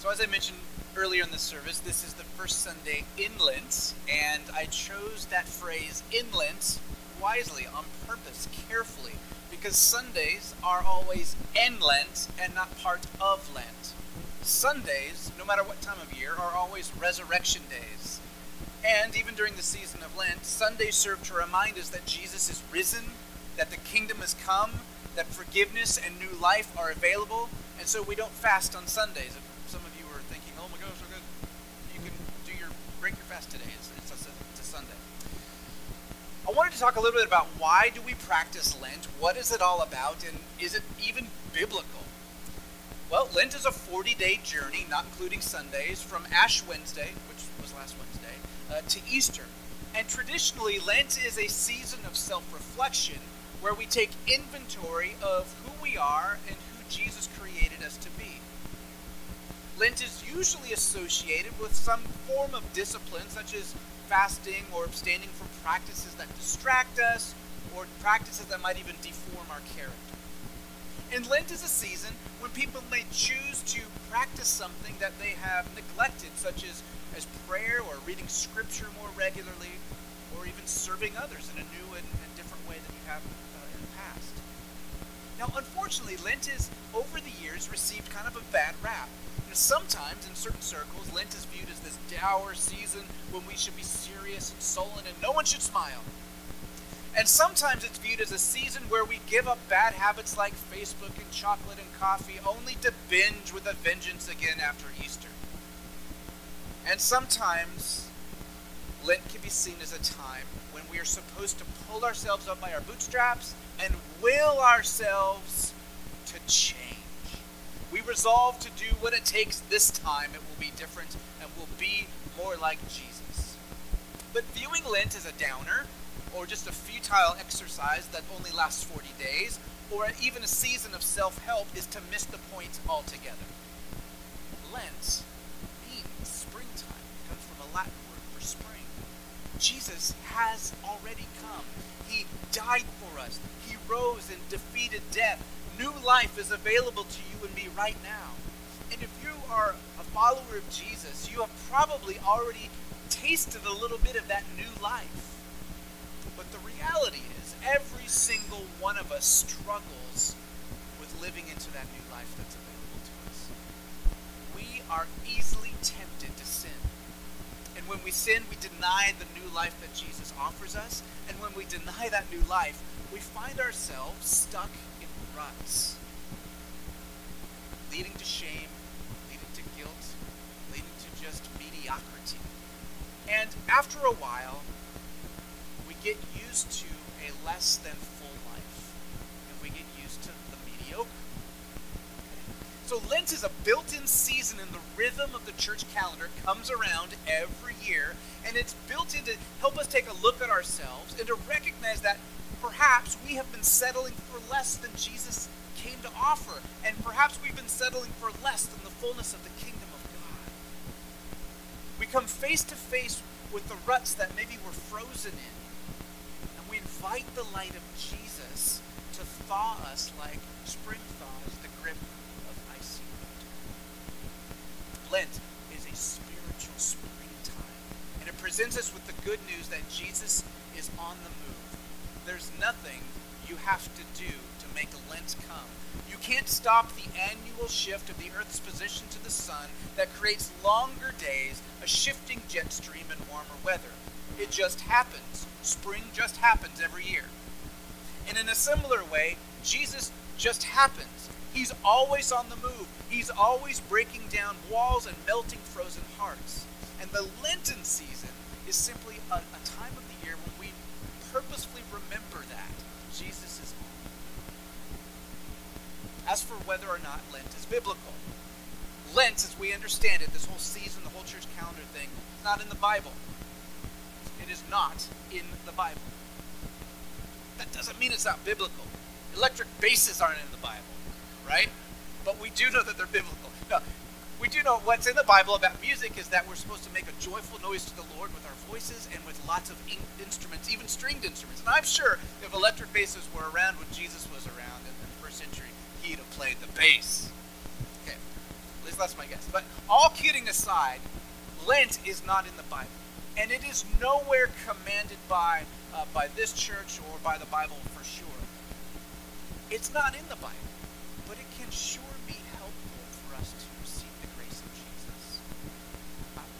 So, as I mentioned earlier in the service, this is the first Sunday in Lent, and I chose that phrase in Lent wisely, on purpose, carefully, because Sundays are always in Lent and not part of Lent. Sundays, no matter what time of year, are always resurrection days. And even during the season of Lent, Sundays serve to remind us that Jesus is risen, that the kingdom has come, that forgiveness and new life are available, and so we don't fast on Sundays. If some of you are thinking, oh my gosh, okay, you can do your break your fast today. It's, it's, a, it's a Sunday. I wanted to talk a little bit about why do we practice Lent? What is it all about? And is it even biblical? Well, Lent is a 40 day journey, not including Sundays, from Ash Wednesday, which was last Wednesday, uh, to Easter. And traditionally, Lent is a season of self reflection where we take inventory of who we are and who Jesus created us to be. Lent is usually associated with some form of discipline, such as fasting or abstaining from practices that distract us or practices that might even deform our character. And Lent is a season when people may choose to practice something that they have neglected, such as, as prayer or reading scripture more regularly, or even serving others in a new and, and different way than you have uh, in the past. Now, unfortunately, Lent has, over the years, received kind of a bad rap. You know, sometimes, in certain circles, Lent is viewed as this dour season when we should be serious and sullen and no one should smile. And sometimes it's viewed as a season where we give up bad habits like Facebook and chocolate and coffee only to binge with a vengeance again after Easter. And sometimes Lent can be seen as a time we are supposed to pull ourselves up by our bootstraps and will ourselves to change. We resolve to do what it takes this time. It will be different and will be more like Jesus. But viewing Lent as a downer, or just a futile exercise that only lasts 40 days, or even a season of self help is to miss the point altogether. Lent means springtime, it comes from a Latin word for spring. Jesus has already come. He died for us, He rose and defeated death. New life is available to you and me right now. And if you are a follower of Jesus, you have probably already tasted a little bit of that new life. But the reality is, every single one of us struggles with living into that new life that's available to us. We are easily tempted to sin. When we sin, we deny the new life that Jesus offers us. And when we deny that new life, we find ourselves stuck in ruts, leading to shame, leading to guilt, leading to just mediocrity. And after a while, we get used to a less than full life, and we get used to the mediocre. So Lent is a built-in season in the rhythm of the church calendar. Comes around every year, and it's built in to help us take a look at ourselves and to recognize that perhaps we have been settling for less than Jesus came to offer, and perhaps we've been settling for less than the fullness of the kingdom of God. We come face to face with the ruts that maybe we're frozen in and we invite the light of Jesus to thaw us like spring thaws the grip. Lent is a spiritual springtime, and it presents us with the good news that Jesus is on the move. There's nothing you have to do to make Lent come. You can't stop the annual shift of the Earth's position to the sun that creates longer days, a shifting jet stream, and warmer weather. It just happens. Spring just happens every year. And in a similar way, Jesus just happens. He's always on the move. He's always breaking down walls and melting frozen hearts. And the Lenten season is simply a, a time of the year when we purposefully remember that Jesus is on. As for whether or not Lent is biblical, Lent, as we understand it, this whole season, the whole church calendar thing, is not in the Bible. It is not in the Bible. That doesn't mean it's not biblical. Electric basses aren't in the Bible, right? But we do know that they're biblical. No, we do know what's in the Bible about music is that we're supposed to make a joyful noise to the Lord with our voices and with lots of in- instruments, even stringed instruments. And I'm sure if electric basses were around when Jesus was around in the first century, he'd have played the bass. Okay. At least that's my guess. But all kidding aside, Lent is not in the Bible. And it is nowhere commanded by, uh, by this church or by the Bible for sure. It's not in the Bible, but it can sure be helpful for us to receive the grace of Jesus.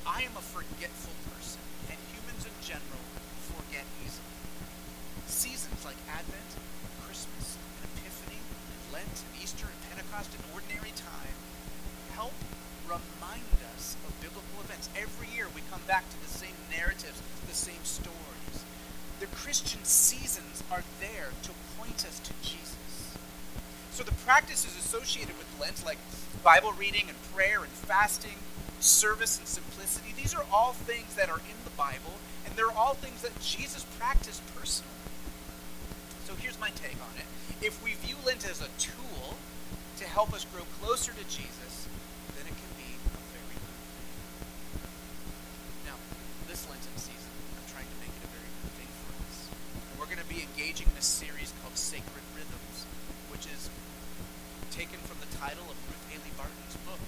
I am a forgetful person, and humans in general forget easily. Seasons like Advent, Christmas, and Epiphany, and Lent, and Easter, and Pentecost, and ordinary time help remind us of biblical events. Every year we come back to the same narratives, the same stories. The Christian seasons are there to point us to Jesus. So the practices associated with Lent, like Bible reading and prayer and fasting, service and simplicity, these are all things that are in the Bible, and they're all things that Jesus practiced personally. So here's my take on it. If we view Lent as a tool to help us grow closer to Jesus, then it can be a very good thing. Now, this Lenten season, I'm trying to make it a very good thing for us. We're going to be engaging in a series called Sacred Rhythms, which is taken from the title of Ruth Haley Barton's book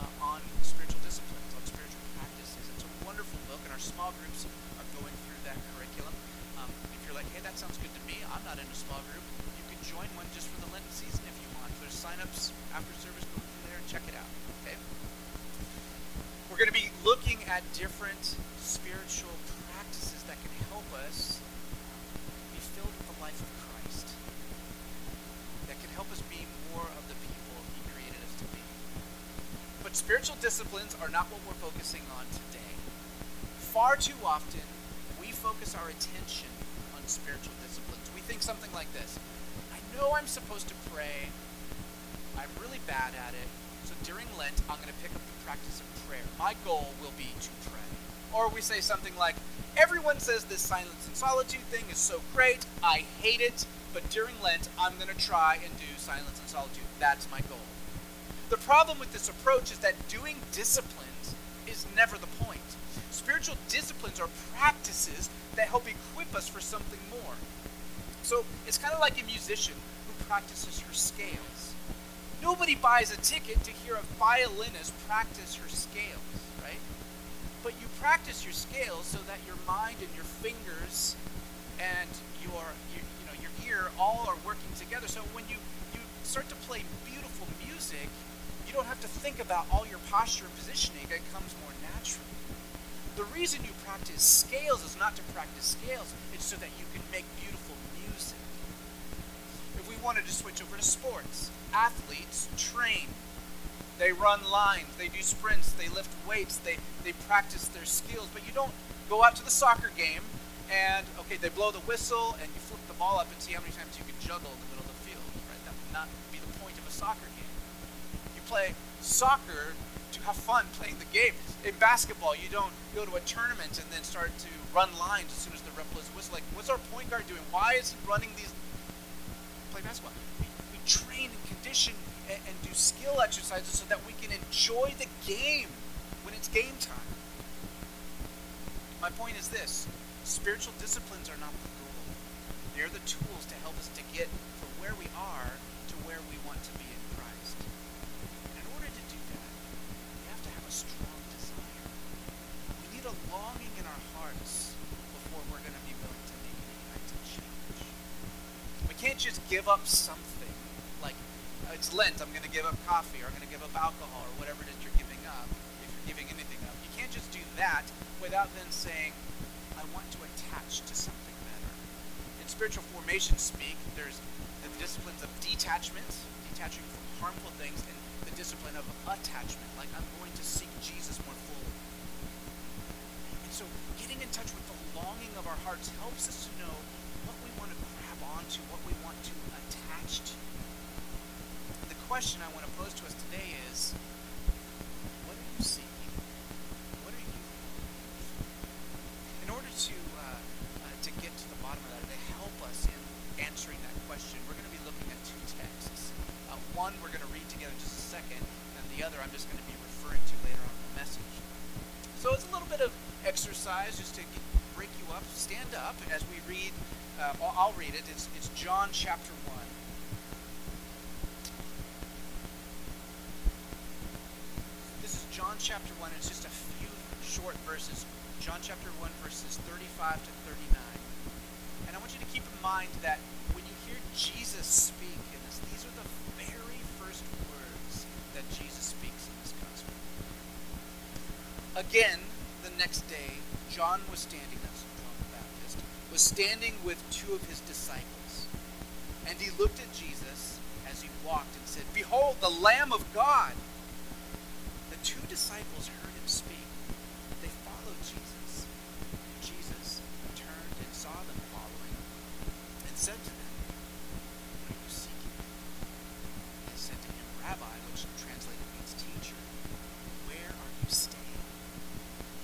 uh, on spiritual disciplines, on spiritual practices. It's a wonderful book, and our small groups are going through that curriculum. Um, if you're like, hey, that sounds good to me, I'm not in a small group, you can join one just for the Lenten season if you want. There's sign-ups after service. Go through there and check it out. Okay. We're going to be looking at different spiritual practices that can help us be filled with the life of Christ help us be more of the people He created us to be. But spiritual disciplines are not what we're focusing on today. Far too often, we focus our attention on spiritual disciplines. We think something like this I know I'm supposed to pray, I'm really bad at it, so during Lent, I'm going to pick up the practice of prayer. My goal will be to pray. Or we say something like, Everyone says this silence and solitude thing is so great, I hate it, but during Lent, I'm going to try and do silence and solitude. That's my goal. The problem with this approach is that doing disciplines is never the point. Spiritual disciplines are practices that help equip us for something more. So it's kind of like a musician who practices her scales. Nobody buys a ticket to hear a violinist practice her scales, right? But you practice your scales so that your mind and your fingers and your, your all are working together. So when you you start to play beautiful music, you don't have to think about all your posture and positioning. It comes more naturally. The reason you practice scales is not to practice scales, it's so that you can make beautiful music. If we wanted to switch over to sports, athletes train. They run lines, they do sprints, they lift weights, they, they practice their skills, but you don't go out to the soccer game and, okay, they blow the whistle and you flip the ball up and see how many times you can juggle in the middle of the field, right? That would not be the point of a soccer game. You play soccer to have fun playing the game. In basketball, you don't go to a tournament and then start to run lines as soon as the ref blows the whistle. Like, what's our point guard doing? Why is he running these? Play basketball. We, we train and condition and, and do skill exercises so that we can enjoy the game when it's game time. My point is this spiritual disciplines are not the goal, they're the tools to help us to get from where we are to where we want to be in Christ. And in order to do that, we have to have a strong desire. We need a longing in our hearts before we're going to be willing to make any kinds of change. We can't just give up something like it's Lent, I'm going to give up coffee, or I'm going to give up alcohol, or whatever it is you're giving up, if you're giving anything up. You can't just do that without then saying, I want to attach to something better. In spiritual formation speak, there's the disciplines of detachment, detaching from harmful things, and the discipline of attachment, like I'm going to seek Jesus more fully. And so getting in touch with the longing of our hearts helps us to know what we want to grab onto, what we want to attach to. And the question I want to pose to us today is what are you seeking? What are you in order to uh, uh, to get to the bottom of that, to help us in answering that question, we're going to be looking at two texts. Uh, one we're going to read together in just a second, and the other I'm just going to be referring to later on in the message. So it's a little bit of exercise just to get, break you up. Stand up as we read. Uh, I'll I'll read it. It's, it's John chapter 1. This is John chapter 1. It's just a few short verses. John chapter 1, verses 35 to 39. You to keep in mind that when you hear Jesus speak in this, these are the very first words that Jesus speaks in this gospel. Again, the next day, John was standing, that's John the Baptist, was standing with two of his disciples. And he looked at Jesus as he walked and said, Behold, the Lamb of God! The two disciples heard him speak. They followed Jesus. Jesus turned and saw them following and said to them, What are you seeking? They said to him, Rabbi, which translated means teacher, where are you staying?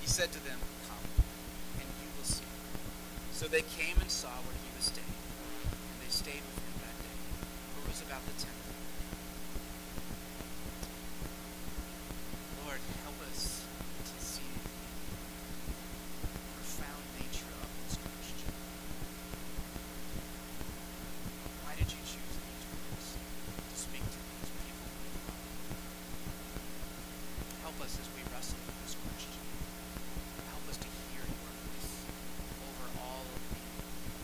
He said to them, Come, and you will see. So they came and saw where he was staying, and they stayed with him that day, for it was about the tenth hour. Lord, help us to see the profound nature of this question. Why did you choose these words to speak to these people? Help us as we wrestle with this question. Help us to hear your voice over all of the,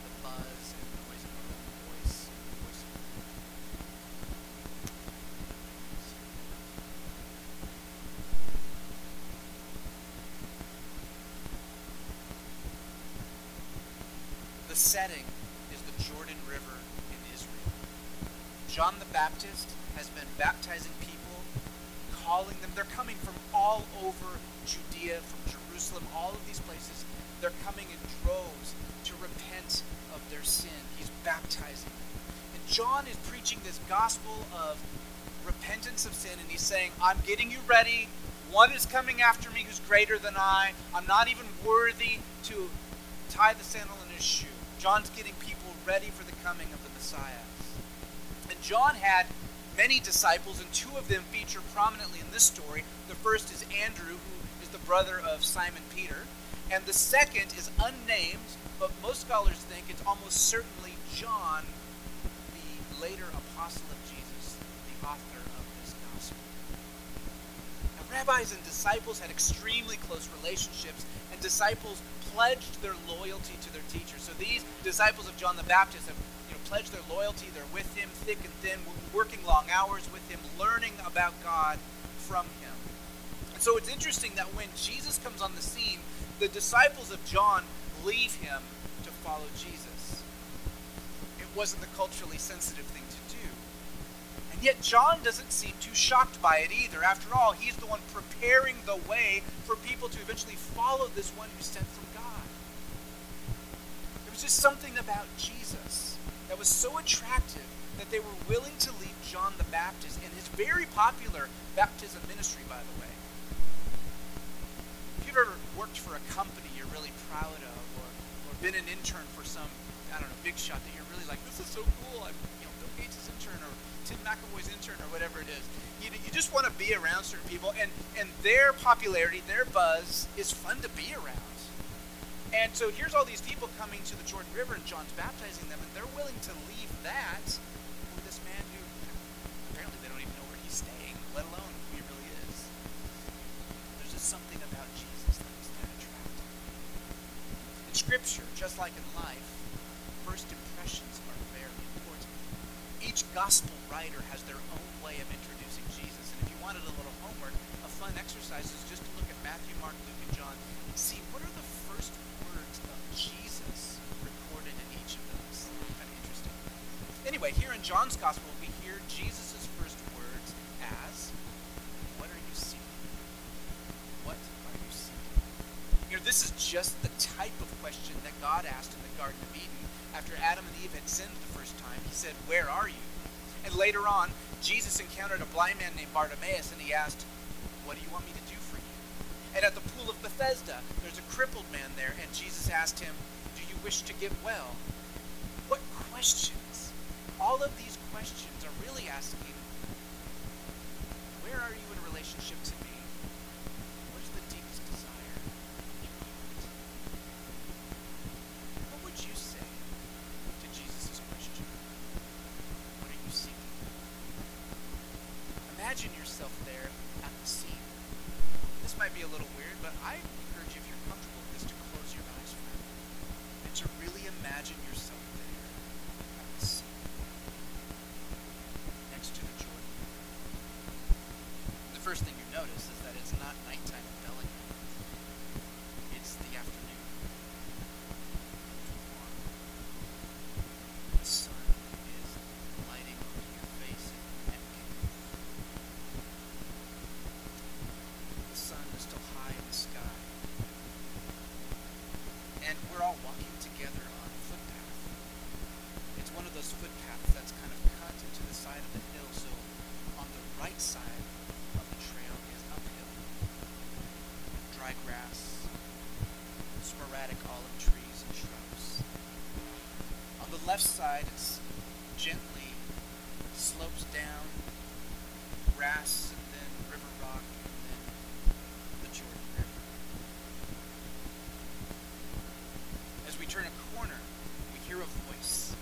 the buzz and noise of our own voice, the voice of the Lord. The setting is the Jordan River in Israel. John the Baptist has been baptizing people, calling them. They're coming from all over Judea, from Jerusalem, all of these places. They're coming in droves to repent of their sin. He's baptizing them. And John is preaching this gospel of repentance of sin, and he's saying, I'm getting you ready. One is coming after me who's greater than I. I'm not even worthy to tie the sandal in his shoe. John's getting people ready for the coming of the Messiah. And John had many disciples, and two of them feature prominently in this story. The first is Andrew, who is the brother of Simon Peter, and the second is unnamed, but most scholars think it's almost certainly John, the later apostle of Jesus, the author of this gospel. Now, rabbis and disciples had extremely close relationships, and disciples pledged their loyalty to their teacher. So these disciples of John the Baptist have pledged their loyalty. They're with him thick and thin, working long hours with him, learning about God from him. And so it's interesting that when Jesus comes on the scene, the disciples of John leave him to follow Jesus. It wasn't the culturally sensitive thing to do. And yet John doesn't seem too shocked by it either. After all, he's the one preparing the way for people to eventually follow this one who's sent from God. There was just something about Jesus that was so attractive that they were willing to leave John the Baptist and his very popular baptism ministry, by the way. If you've ever worked for a company you're really proud of, or, or been an intern for some, I don't know, big shot that you're really like, this is so cool. I'm, you know, Bill Gates' intern or Tim McAvoy's intern or whatever it is. You, you just want to be around certain people, and, and their popularity, their buzz is fun to be around. And so here's all these people coming to the Jordan River, and John's baptizing them, and they're willing to leave that for this man who apparently they don't even know where he's staying, let alone who he really is. There's just something about Jesus that is that attractive. In Scripture, just like in life, first impressions are very important. Each gospel writer has their own way of introducing Jesus, and if you wanted a little homework, a fun exercise is just to look at Matthew, Mark, Luke, and John and see what are the first words of Jesus recorded in each of those. Kind of interesting. Anyway, here in John's gospel, we hear Jesus' first words as, What are you seeking? What are you seeking? You know, this is just the type of question that God asked in the Garden of Eden after Adam and Eve had sinned the first time. He said, Where are you? And later on, Jesus encountered a blind man named Bartimaeus and he asked, What do you want me to do for you? And at the Bethesda, there's a crippled man there, and Jesus asked him, Do you wish to get well? What questions? All of these questions are really asking, Where are you in relationship to me? What is the deepest desire in your heart? What would you say to Jesus' question? What are you seeking? Imagine yourself there at the scene. be a little weird, but I encourage you, if you're comfortable with this, to close your eyes for a minute and to really imagine yourself there at the sea, next to the Jordan. The first thing you notice is that it's not nighttime in Bellingham. It's the afternoon. The sun is lighting on your face and your neck. The sun is still high in the sky. And we're all walking together on a footpath. It's one of those footpaths that's kind of cut into the side of the hill, so on the right side of the trail is uphill. Dry grass, sporadic olive trees and shrubs. On the left side, it's gently slopes down, grass, and then river rock, and then the Jordan River. As we turn a corner, we hear a voice.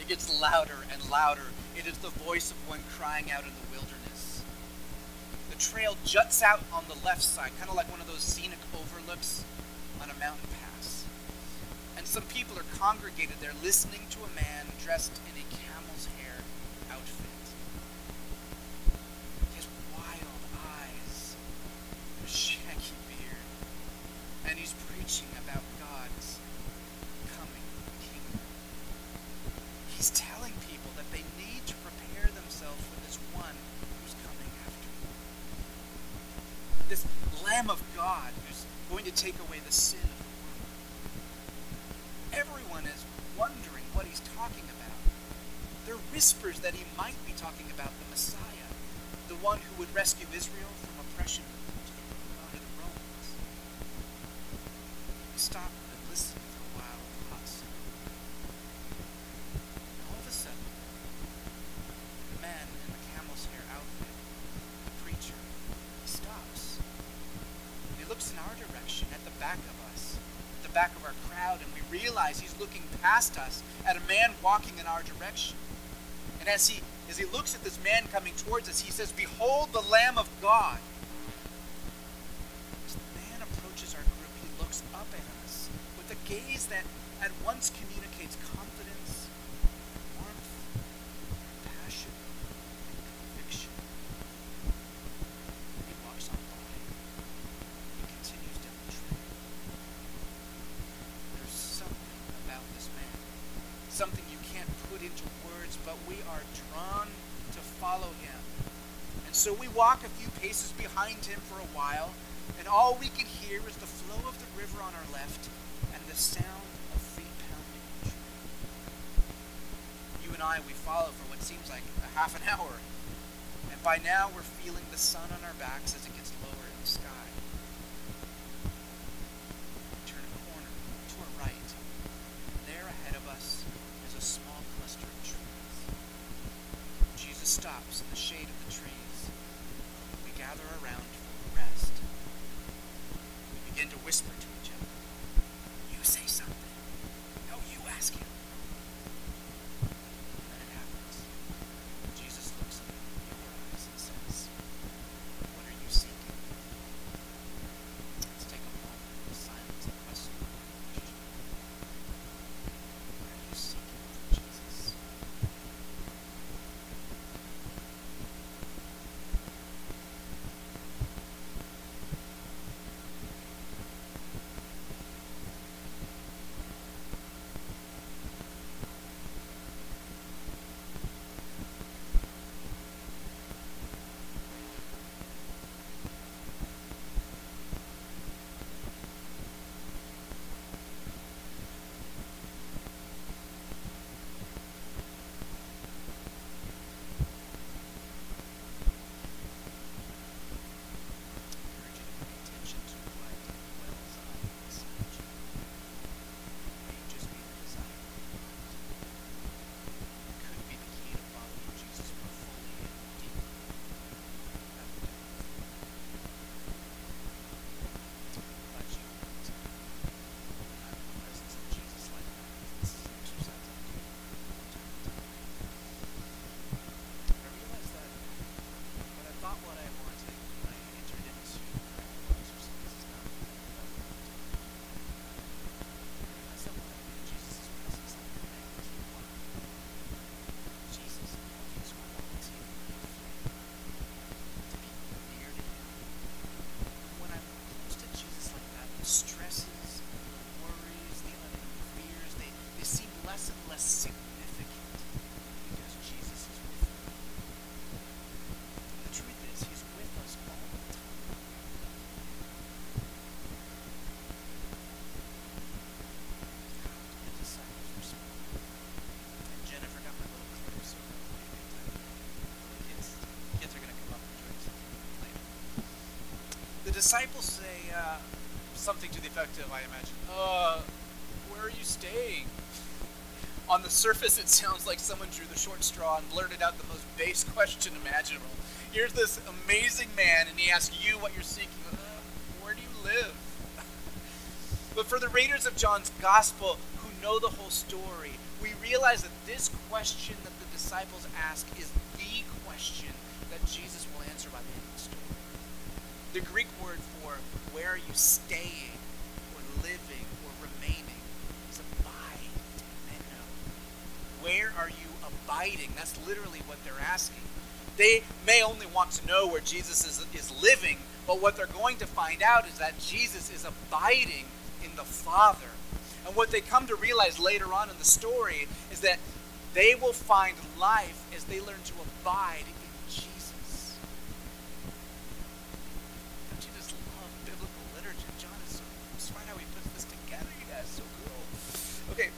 It gets louder and louder. It is the voice of one crying out in the wilderness. The trail juts out on the left side, kind of like one of those scenic overlooks on a mountain pass. Some people are congregated there listening to a man dressed in a camel's hair outfit. He has wild eyes, a shaggy beard, and he's preaching about God's coming kingdom. He's telling people that they need to prepare themselves for this one who's coming after them. This Lamb of God who's going to take away the sin of the world. Everyone is wondering what he's talking about. There are whispers that he might be talking about the Messiah, the one who would rescue Israel from oppression by the Romans. Stop and listen for a while in the hot sun. And all of a sudden, the man in the camel's hair outfit, the preacher, he stops. He looks in our direction, at the back of us, at the back of our crowd, and we realize he's looking past us at a man walking in our direction. And as he as he looks at this man coming towards us, he says, Behold the Lamb of God. As the man approaches our group, he looks up at us with a gaze that at once communicates confidence, warmth, passion, and conviction. He walks on by. He continues down the trail. There's something about this man, something you can't put into words, but we are drawn to follow him. And so we walk a few paces behind him for a while, and all we can hear is the flow of the river on our left and the sound of feet pounding. You and I, we follow for what seems like a half an hour, and by now we're feeling the sun on our backs as it gets lower in the sky. We turn a corner to our right. There ahead of us is a small cluster of trees. Jesus stops in the shade of the trees. Gather around for rest. We begin to whisper disciples say uh, something to the effect of, I imagine, uh, where are you staying? On the surface, it sounds like someone drew the short straw and blurted out the most base question imaginable. Here's this amazing man, and he asks you what you're seeking. Uh, where do you live? but for the readers of John's gospel who know the whole story, we realize that this question that the disciples ask is the question that Jesus will answer by the end of the story. The Greek word for where are you staying, or living, or remaining is abide. Where are you abiding? That's literally what they're asking. They may only want to know where Jesus is, is living, but what they're going to find out is that Jesus is abiding in the Father. And what they come to realize later on in the story is that they will find life as they learn to abide in Jesus. Don't you just love biblical literature? John is so smart how he puts this together, you guys. So cool. Okay.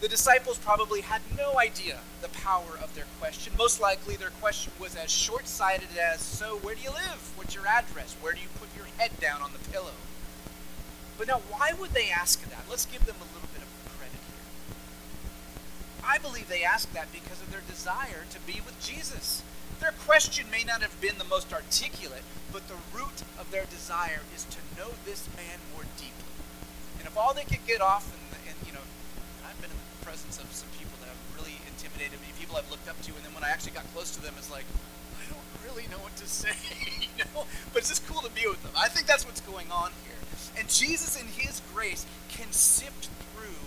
The disciples probably had no idea the power of their question. Most likely, their question was as short sighted as So, where do you live? What's your address? Where do you put your head down on the pillow? But now, why would they ask that? Let's give them a little bit of credit here. I believe they asked that because of their desire to be with Jesus. Their question may not have been the most articulate, but the root of their desire is to know this man more deeply. And if all they could get off, and, and you know, I've been in the presence of some people that have really intimidated me, people I've looked up to, and then when I actually got close to them, it's like, I don't really know what to say, you know? But it's just cool to be with them. I think that's what's going on here. And Jesus, in His grace, can sift through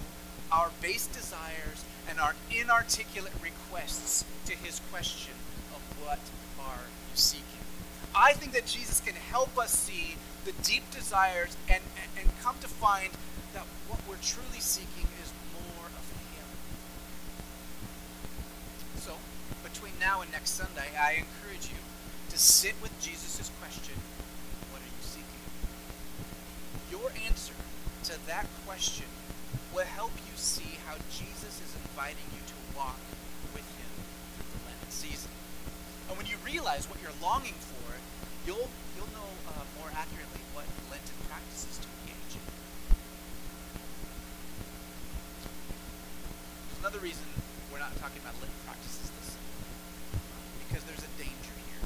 our base desires and our inarticulate requests to His question of what are you seeking. I think that Jesus can help us see the deep desires and, and, and come to find that what we're truly seeking is more of Him. So, between now and next Sunday, I encourage you to sit with Jesus' question What are you seeking? your answer to that question will help you see how Jesus is inviting you to walk with him through the Lenten season. And when you realize what you're longing for, you'll you'll know uh, more accurately what Lenten practices to engage in. There's another reason we're not talking about Lenten practices because there's a danger here.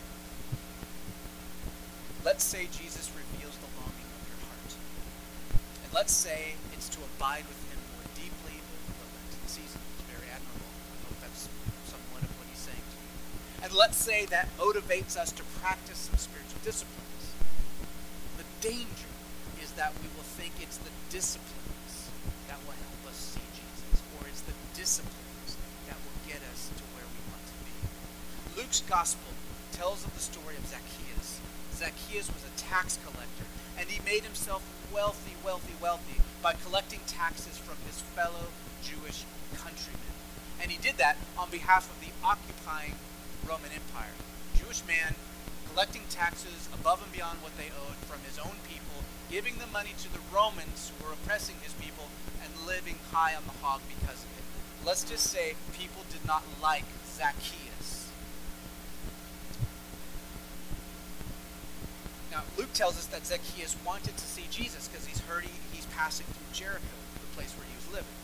Let's say Jesus reveals the longing of your heart. And let's say it's to abide with him more deeply over the Lenten season. It's very admirable. I hope that's somewhat of what he's saying to you. And let's say that motivates us to practice some spiritual disciplines. The danger is that we will think it's the disciplines that will help us see Jesus, or it's the disciplines Luke's gospel tells of the story of Zacchaeus. Zacchaeus was a tax collector, and he made himself wealthy, wealthy, wealthy by collecting taxes from his fellow Jewish countrymen. And he did that on behalf of the occupying Roman Empire. Jewish man collecting taxes above and beyond what they owed from his own people, giving the money to the Romans who were oppressing his people, and living high on the hog because of it. Let's just say people did not like Zacchaeus Now, Luke tells us that Zacchaeus wanted to see Jesus because he's heard he, he's passing through Jericho, the place where he was living.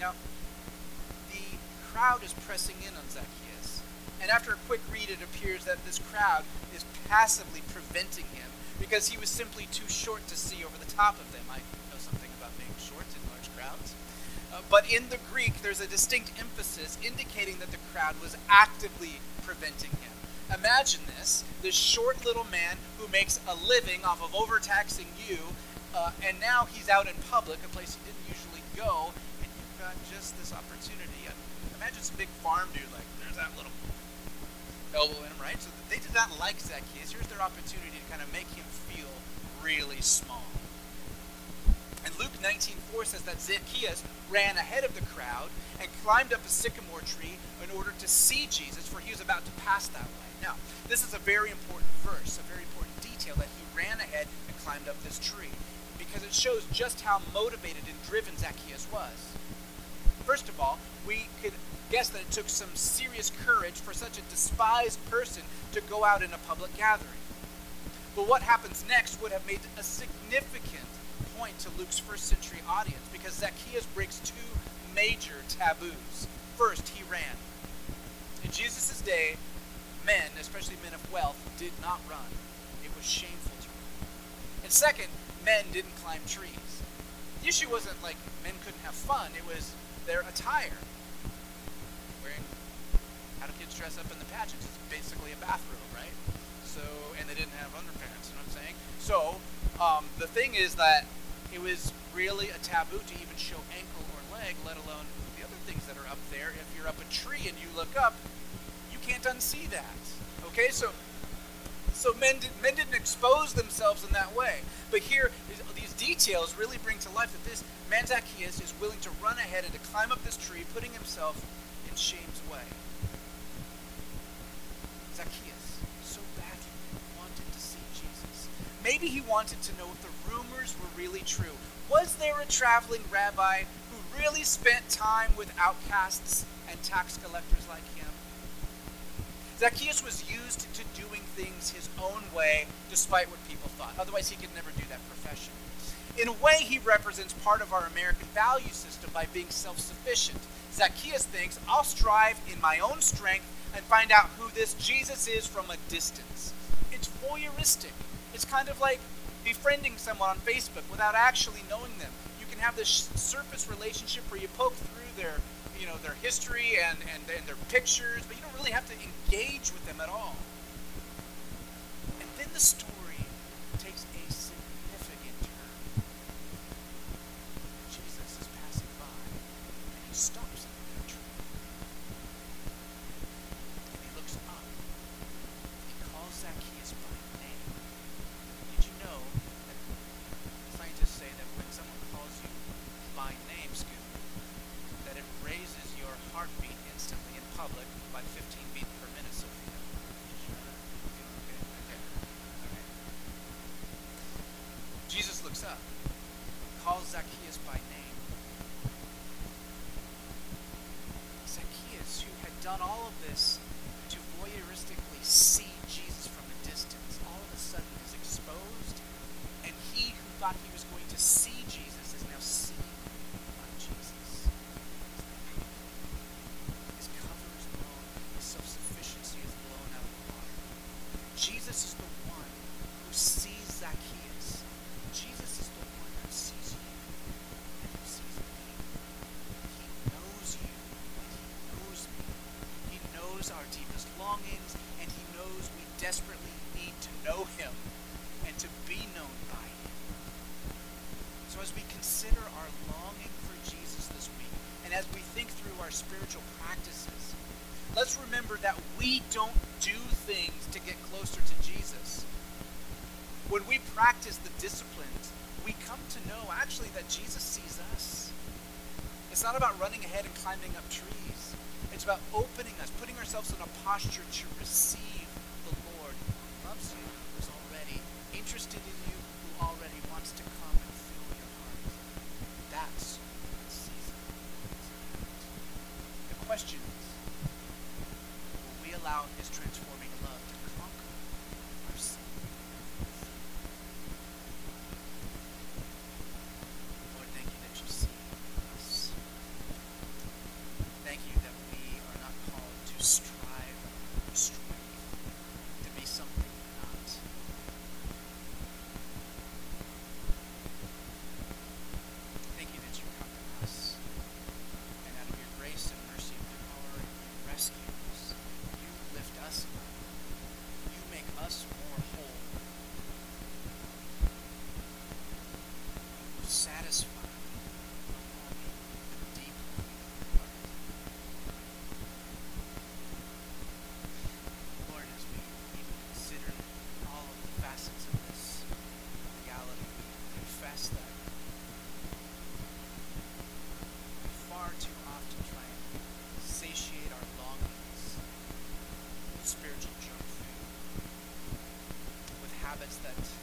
Now, the crowd is pressing in on Zacchaeus. And after a quick read, it appears that this crowd is passively preventing him because he was simply too short to see over the top of them. I know something about being short in large crowds. Uh, but in the Greek, there's a distinct emphasis indicating that the crowd was actively preventing him. Imagine this this short little man who makes a living off of overtaxing you, uh, and now he's out in public, a place he didn't usually go, and you've got just this opportunity. Imagine some big farm dude, like, there's that little elbow in him, right? So they did not like Zacchaeus. Here's their opportunity to kind of make him feel really small. And Luke 19:4 says that Zacchaeus ran ahead of the crowd and climbed up a sycamore tree in order to see Jesus, for he was about to pass that way. Now, this is a very important verse, a very important detail that he ran ahead and climbed up this tree, because it shows just how motivated and driven Zacchaeus was. First of all, we could guess that it took some serious courage for such a despised person to go out in a public gathering. But what happens next would have made a significant point to Luke's first century audience because Zacchaeus breaks two major taboos. First, he ran. In Jesus' day, men, especially men of wealth, did not run. It was shameful to run. And second, men didn't climb trees. The issue wasn't like men couldn't have fun, it was their attire. Wearing how do kids dress up in the pageants? It's basically a bathrobe, right? So and they didn't have underpants, you know what I'm saying? So um, the thing is that it was really a taboo to even show ankle or leg, let alone the other things that are up there. If you're up a tree and you look up, can't unsee that. Okay, so so men did, men didn't expose themselves in that way. But here, these details really bring to life that this man Zacchaeus is willing to run ahead and to climb up this tree, putting himself in shame's way. Zacchaeus so badly wanted to see Jesus. Maybe he wanted to know if the rumors were really true. Was there a traveling rabbi who really spent time with outcasts and tax collectors like him? Zacchaeus was used to doing things his own way, despite what people thought. Otherwise, he could never do that profession. In a way, he represents part of our American value system by being self sufficient. Zacchaeus thinks, I'll strive in my own strength and find out who this Jesus is from a distance. It's voyeuristic. It's kind of like befriending someone on Facebook without actually knowing them. You can have this surface relationship where you poke through their, you know, their history and, and, and their pictures, but you don't really have to engage with them at all. And then the story takes a significant turn. Jesus is passing by, and he stops at the tree. And he looks up. He calls Zacchaeus by name. Did you know that scientists say that when someone calls you by name, Scoop, that it raises your heartbeat instantly in public by 15 beats per minute, Sophia? Okay, okay, okay. Jesus looks up, calls Zacchaeus by name. Zacchaeus, who had done all of this to voyeuristically see Jesus from a distance, all of a sudden is exposed, and he who thought he was going to see Jesus is now seen by Jesus. His cover is blown, his self sufficiency is blown out of the water. Jesus is the and climbing up trees. It's about opening us, putting ourselves in a posture to receive the Lord who loves you, who is already interested in you, who already wants to come and fill your heart. That's what season. The question is, will we allow his transforming love to conquer our sin? Lord, thank you that you see us. Thank you that we are not called to strive for strength, to be something we're not. Thank you that you come to us, and out of your grace and mercy and power, you rescue us. You lift us up. You make us more whole. You satisfy the longing, the deep longing of our heart. Lord, as we even consider all of the facets of this reality, we confess that we far too often try and satiate our longings with spiritual junk food, with habits that